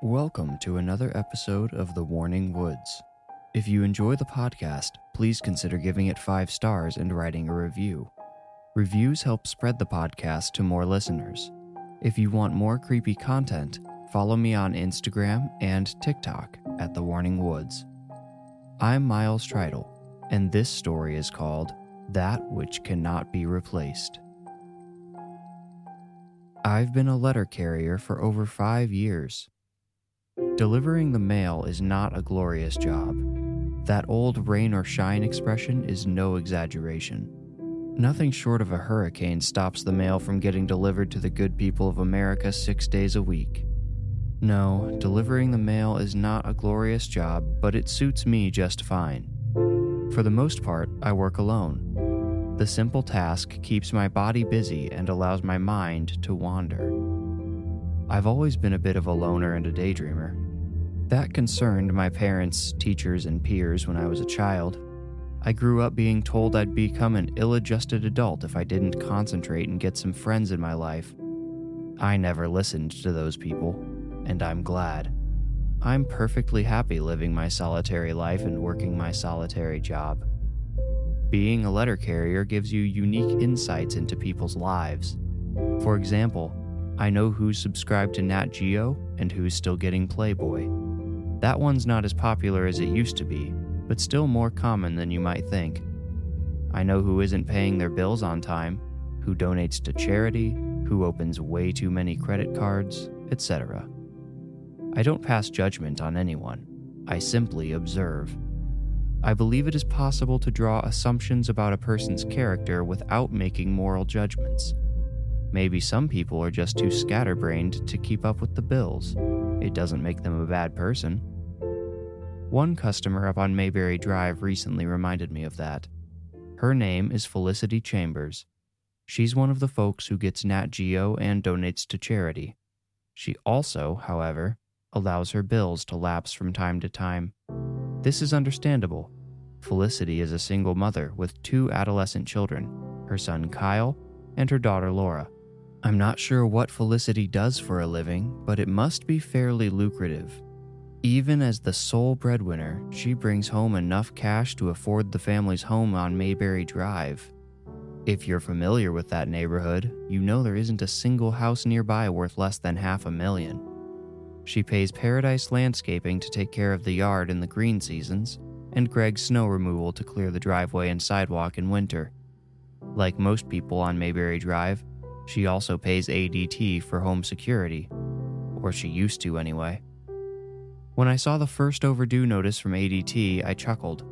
Welcome to another episode of The Warning Woods. If you enjoy the podcast, please consider giving it five stars and writing a review. Reviews help spread the podcast to more listeners. If you want more creepy content, follow me on Instagram and TikTok at The Warning Woods. I'm Miles Tritle, and this story is called That Which Cannot Be Replaced. I've been a letter carrier for over five years. Delivering the mail is not a glorious job. That old rain or shine expression is no exaggeration. Nothing short of a hurricane stops the mail from getting delivered to the good people of America six days a week. No, delivering the mail is not a glorious job, but it suits me just fine. For the most part, I work alone. The simple task keeps my body busy and allows my mind to wander. I've always been a bit of a loner and a daydreamer. That concerned my parents, teachers, and peers when I was a child. I grew up being told I'd become an ill adjusted adult if I didn't concentrate and get some friends in my life. I never listened to those people, and I'm glad. I'm perfectly happy living my solitary life and working my solitary job. Being a letter carrier gives you unique insights into people's lives. For example, I know who's subscribed to Nat Geo and who's still getting Playboy. That one's not as popular as it used to be, but still more common than you might think. I know who isn't paying their bills on time, who donates to charity, who opens way too many credit cards, etc. I don't pass judgment on anyone, I simply observe. I believe it is possible to draw assumptions about a person's character without making moral judgments. Maybe some people are just too scatterbrained to keep up with the bills. It doesn't make them a bad person. One customer up on Mayberry Drive recently reminded me of that. Her name is Felicity Chambers. She's one of the folks who gets Nat Geo and donates to charity. She also, however, allows her bills to lapse from time to time. This is understandable. Felicity is a single mother with two adolescent children her son Kyle and her daughter Laura. I'm not sure what Felicity does for a living, but it must be fairly lucrative. Even as the sole breadwinner, she brings home enough cash to afford the family's home on Mayberry Drive. If you're familiar with that neighborhood, you know there isn't a single house nearby worth less than half a million. She pays Paradise Landscaping to take care of the yard in the green seasons, and Greg's snow removal to clear the driveway and sidewalk in winter. Like most people on Mayberry Drive, she also pays ADT for home security, or she used to anyway. When I saw the first overdue notice from ADT, I chuckled.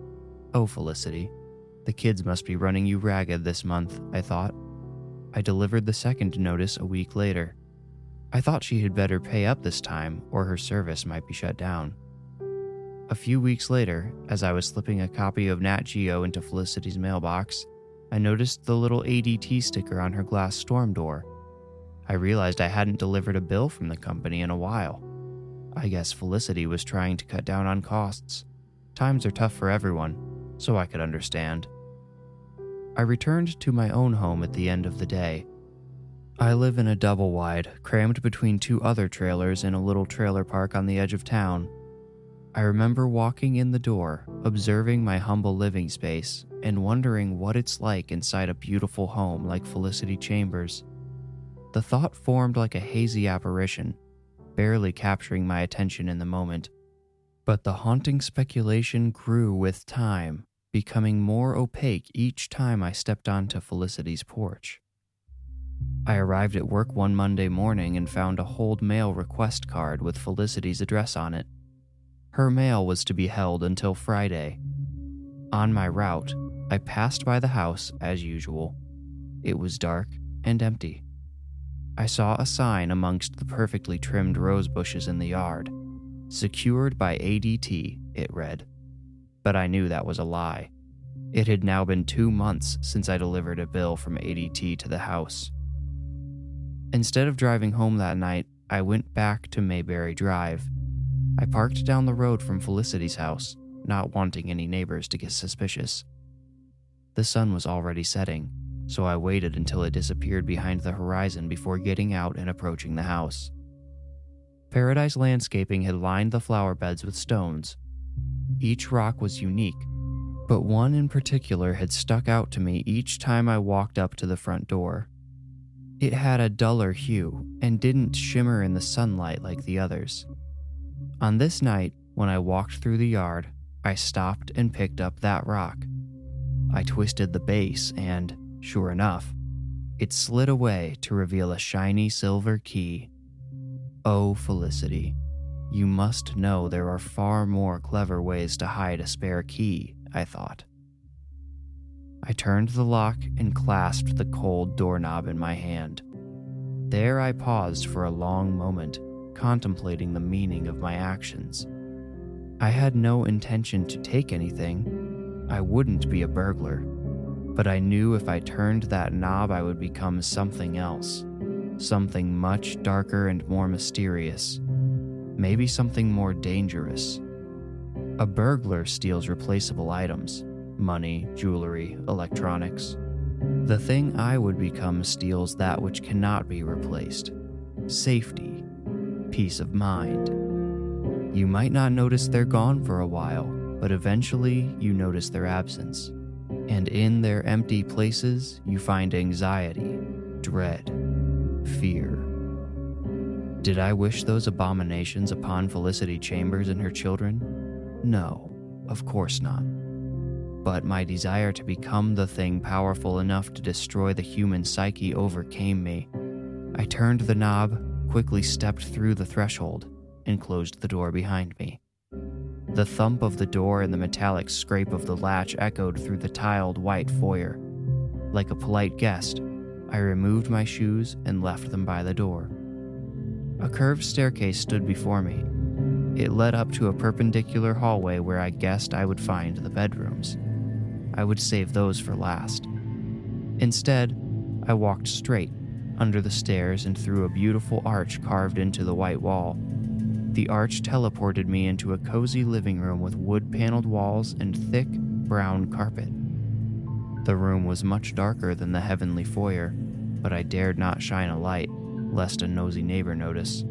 Oh, Felicity, the kids must be running you ragged this month, I thought. I delivered the second notice a week later. I thought she had better pay up this time, or her service might be shut down. A few weeks later, as I was slipping a copy of Nat Geo into Felicity's mailbox, I noticed the little ADT sticker on her glass storm door. I realized I hadn't delivered a bill from the company in a while. I guess Felicity was trying to cut down on costs. Times are tough for everyone, so I could understand. I returned to my own home at the end of the day. I live in a double wide, crammed between two other trailers in a little trailer park on the edge of town. I remember walking in the door, observing my humble living space, and wondering what it's like inside a beautiful home like Felicity Chambers. The thought formed like a hazy apparition, barely capturing my attention in the moment. But the haunting speculation grew with time, becoming more opaque each time I stepped onto Felicity's porch. I arrived at work one Monday morning and found a hold mail request card with Felicity's address on it. Her mail was to be held until Friday. On my route, I passed by the house as usual. It was dark and empty. I saw a sign amongst the perfectly trimmed rose bushes in the yard. Secured by ADT, it read. But I knew that was a lie. It had now been two months since I delivered a bill from ADT to the house. Instead of driving home that night, I went back to Mayberry Drive I parked down the road from Felicity's house, not wanting any neighbors to get suspicious. The sun was already setting, so I waited until it disappeared behind the horizon before getting out and approaching the house. Paradise Landscaping had lined the flower beds with stones. Each rock was unique, but one in particular had stuck out to me each time I walked up to the front door. It had a duller hue and didn't shimmer in the sunlight like the others. On this night, when I walked through the yard, I stopped and picked up that rock. I twisted the base, and, sure enough, it slid away to reveal a shiny silver key. Oh, Felicity, you must know there are far more clever ways to hide a spare key, I thought. I turned the lock and clasped the cold doorknob in my hand. There I paused for a long moment, contemplating the meaning of my actions. I had no intention to take anything. I wouldn't be a burglar. But I knew if I turned that knob, I would become something else. Something much darker and more mysterious. Maybe something more dangerous. A burglar steals replaceable items money, jewelry, electronics. The thing I would become steals that which cannot be replaced safety, peace of mind. You might not notice they're gone for a while, but eventually you notice their absence. And in their empty places, you find anxiety, dread, fear. Did I wish those abominations upon Felicity Chambers and her children? No, of course not but my desire to become the thing powerful enough to destroy the human psyche overcame me. I turned the knob, quickly stepped through the threshold, and closed the door behind me. The thump of the door and the metallic scrape of the latch echoed through the tiled white foyer. Like a polite guest, I removed my shoes and left them by the door. A curved staircase stood before me. It led up to a perpendicular hallway where I guessed I would find the bedrooms. I would save those for last. Instead, I walked straight under the stairs and through a beautiful arch carved into the white wall. The arch teleported me into a cozy living room with wood paneled walls and thick, brown carpet. The room was much darker than the heavenly foyer, but I dared not shine a light, lest a nosy neighbor notice.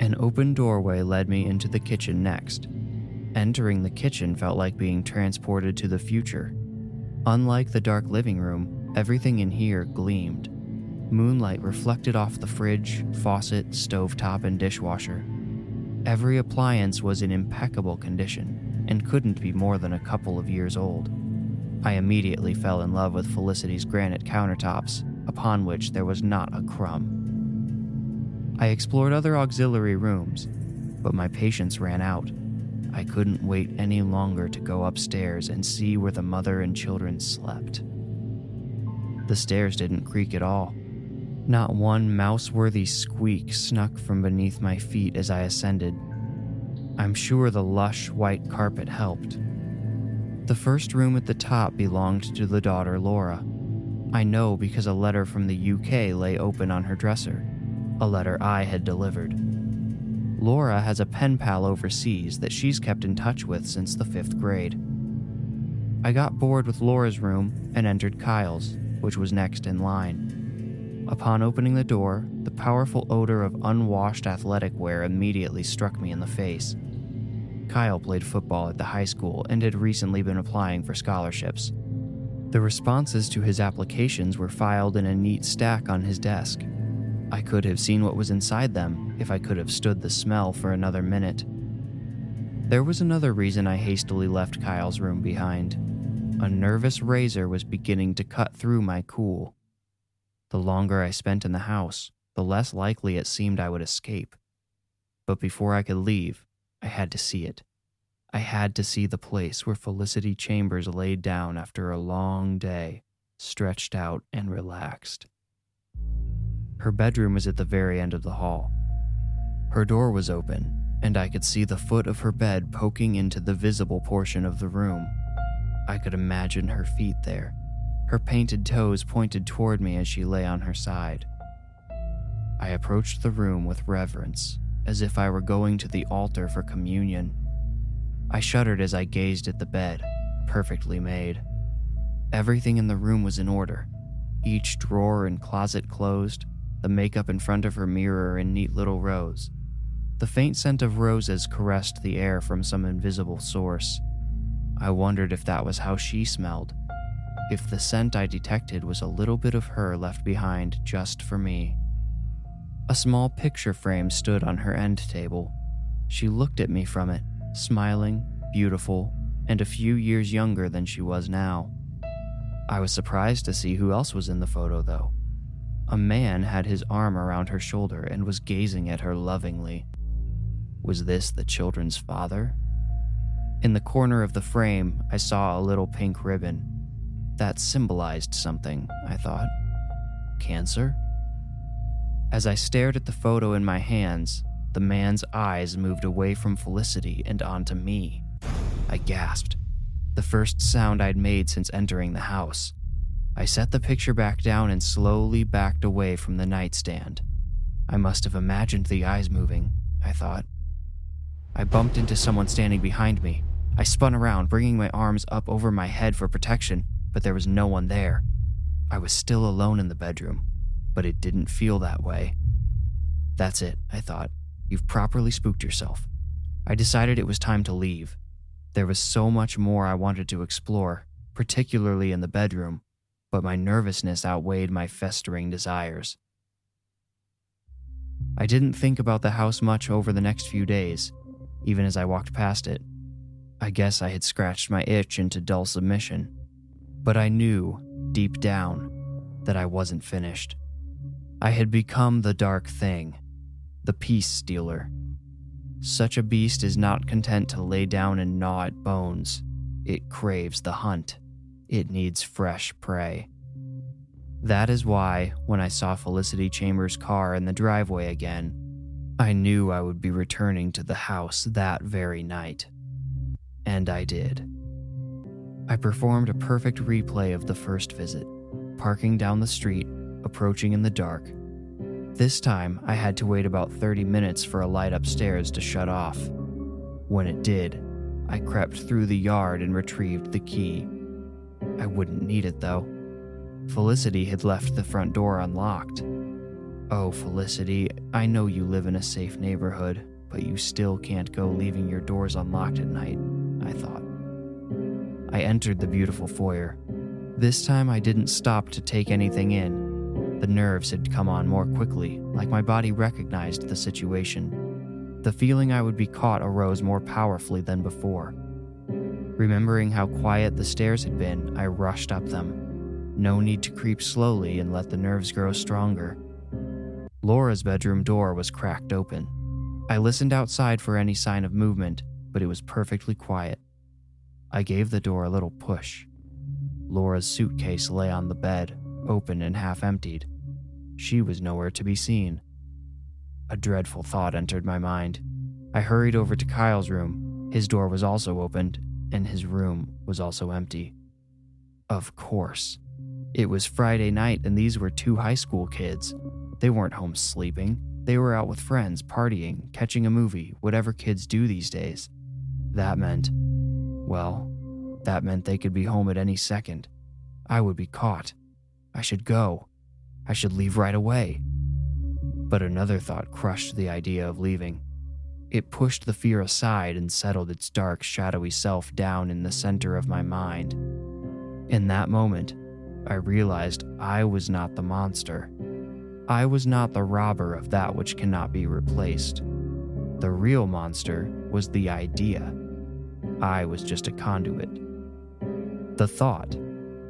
An open doorway led me into the kitchen next, Entering the kitchen felt like being transported to the future. Unlike the dark living room, everything in here gleamed. Moonlight reflected off the fridge, faucet, stovetop, and dishwasher. Every appliance was in impeccable condition and couldn't be more than a couple of years old. I immediately fell in love with Felicity's granite countertops, upon which there was not a crumb. I explored other auxiliary rooms, but my patience ran out. I couldn't wait any longer to go upstairs and see where the mother and children slept. The stairs didn't creak at all. Not one mouse worthy squeak snuck from beneath my feet as I ascended. I'm sure the lush white carpet helped. The first room at the top belonged to the daughter Laura. I know because a letter from the UK lay open on her dresser, a letter I had delivered. Laura has a pen pal overseas that she's kept in touch with since the fifth grade. I got bored with Laura's room and entered Kyle's, which was next in line. Upon opening the door, the powerful odor of unwashed athletic wear immediately struck me in the face. Kyle played football at the high school and had recently been applying for scholarships. The responses to his applications were filed in a neat stack on his desk. I could have seen what was inside them if I could have stood the smell for another minute. There was another reason I hastily left Kyle's room behind. A nervous razor was beginning to cut through my cool. The longer I spent in the house, the less likely it seemed I would escape. But before I could leave, I had to see it. I had to see the place where Felicity Chambers laid down after a long day, stretched out and relaxed. Her bedroom was at the very end of the hall. Her door was open, and I could see the foot of her bed poking into the visible portion of the room. I could imagine her feet there. Her painted toes pointed toward me as she lay on her side. I approached the room with reverence, as if I were going to the altar for communion. I shuddered as I gazed at the bed, perfectly made. Everything in the room was in order, each drawer and closet closed, the makeup in front of her mirror in neat little rows. The faint scent of roses caressed the air from some invisible source. I wondered if that was how she smelled, if the scent I detected was a little bit of her left behind just for me. A small picture frame stood on her end table. She looked at me from it, smiling, beautiful, and a few years younger than she was now. I was surprised to see who else was in the photo, though. A man had his arm around her shoulder and was gazing at her lovingly. Was this the children's father? In the corner of the frame, I saw a little pink ribbon. That symbolized something, I thought. Cancer? As I stared at the photo in my hands, the man's eyes moved away from Felicity and onto me. I gasped, the first sound I'd made since entering the house. I set the picture back down and slowly backed away from the nightstand. I must have imagined the eyes moving, I thought. I bumped into someone standing behind me. I spun around, bringing my arms up over my head for protection, but there was no one there. I was still alone in the bedroom, but it didn't feel that way. That's it, I thought. You've properly spooked yourself. I decided it was time to leave. There was so much more I wanted to explore, particularly in the bedroom, but my nervousness outweighed my festering desires. I didn't think about the house much over the next few days, even as I walked past it. I guess I had scratched my itch into dull submission, but I knew, deep down, that I wasn't finished. I had become the dark thing, the peace stealer. Such a beast is not content to lay down and gnaw at bones, it craves the hunt. It needs fresh prey. That is why, when I saw Felicity Chambers' car in the driveway again, I knew I would be returning to the house that very night. And I did. I performed a perfect replay of the first visit, parking down the street, approaching in the dark. This time, I had to wait about 30 minutes for a light upstairs to shut off. When it did, I crept through the yard and retrieved the key. I wouldn't need it though. Felicity had left the front door unlocked. Oh, Felicity, I know you live in a safe neighborhood, but you still can't go leaving your doors unlocked at night, I thought. I entered the beautiful foyer. This time I didn't stop to take anything in. The nerves had come on more quickly, like my body recognized the situation. The feeling I would be caught arose more powerfully than before. Remembering how quiet the stairs had been, I rushed up them. No need to creep slowly and let the nerves grow stronger. Laura's bedroom door was cracked open. I listened outside for any sign of movement, but it was perfectly quiet. I gave the door a little push. Laura's suitcase lay on the bed, open and half emptied. She was nowhere to be seen. A dreadful thought entered my mind. I hurried over to Kyle's room. His door was also opened, and his room was also empty. Of course. It was Friday night, and these were two high school kids. They weren't home sleeping. They were out with friends, partying, catching a movie, whatever kids do these days. That meant, well, that meant they could be home at any second. I would be caught. I should go. I should leave right away. But another thought crushed the idea of leaving. It pushed the fear aside and settled its dark, shadowy self down in the center of my mind. In that moment, I realized I was not the monster. I was not the robber of that which cannot be replaced. The real monster was the idea. I was just a conduit. The thought,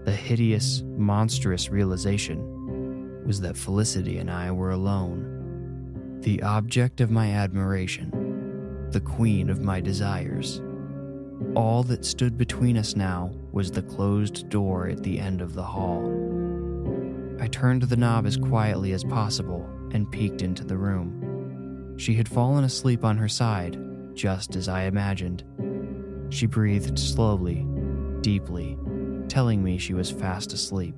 the hideous, monstrous realization, was that Felicity and I were alone. The object of my admiration, the queen of my desires. All that stood between us now was the closed door at the end of the hall. I turned the knob as quietly as possible and peeked into the room. She had fallen asleep on her side, just as I imagined. She breathed slowly, deeply, telling me she was fast asleep.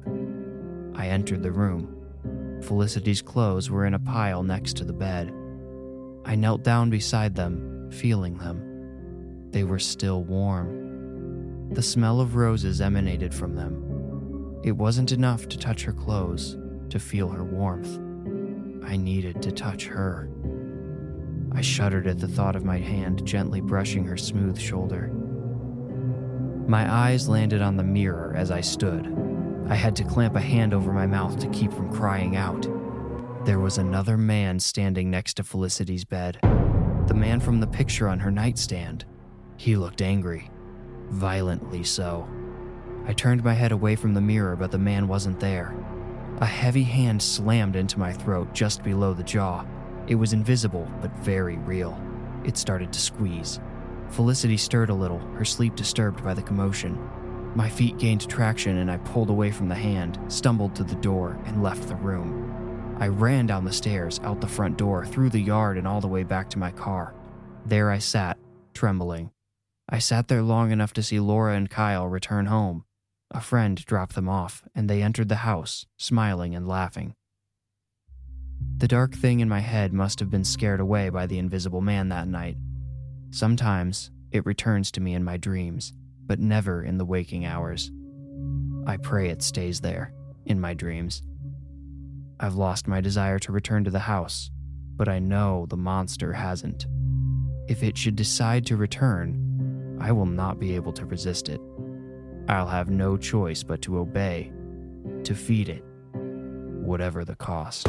I entered the room. Felicity's clothes were in a pile next to the bed. I knelt down beside them, feeling them. They were still warm. The smell of roses emanated from them. It wasn't enough to touch her clothes, to feel her warmth. I needed to touch her. I shuddered at the thought of my hand gently brushing her smooth shoulder. My eyes landed on the mirror as I stood. I had to clamp a hand over my mouth to keep from crying out. There was another man standing next to Felicity's bed. The man from the picture on her nightstand. He looked angry, violently so. I turned my head away from the mirror, but the man wasn't there. A heavy hand slammed into my throat just below the jaw. It was invisible, but very real. It started to squeeze. Felicity stirred a little, her sleep disturbed by the commotion. My feet gained traction and I pulled away from the hand, stumbled to the door, and left the room. I ran down the stairs, out the front door, through the yard, and all the way back to my car. There I sat, trembling. I sat there long enough to see Laura and Kyle return home. A friend dropped them off, and they entered the house, smiling and laughing. The dark thing in my head must have been scared away by the invisible man that night. Sometimes it returns to me in my dreams, but never in the waking hours. I pray it stays there, in my dreams. I've lost my desire to return to the house, but I know the monster hasn't. If it should decide to return, I will not be able to resist it. I'll have no choice but to obey, to feed it, whatever the cost.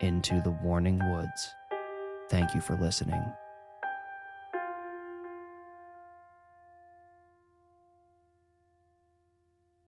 into the Warning Woods. Thank you for listening.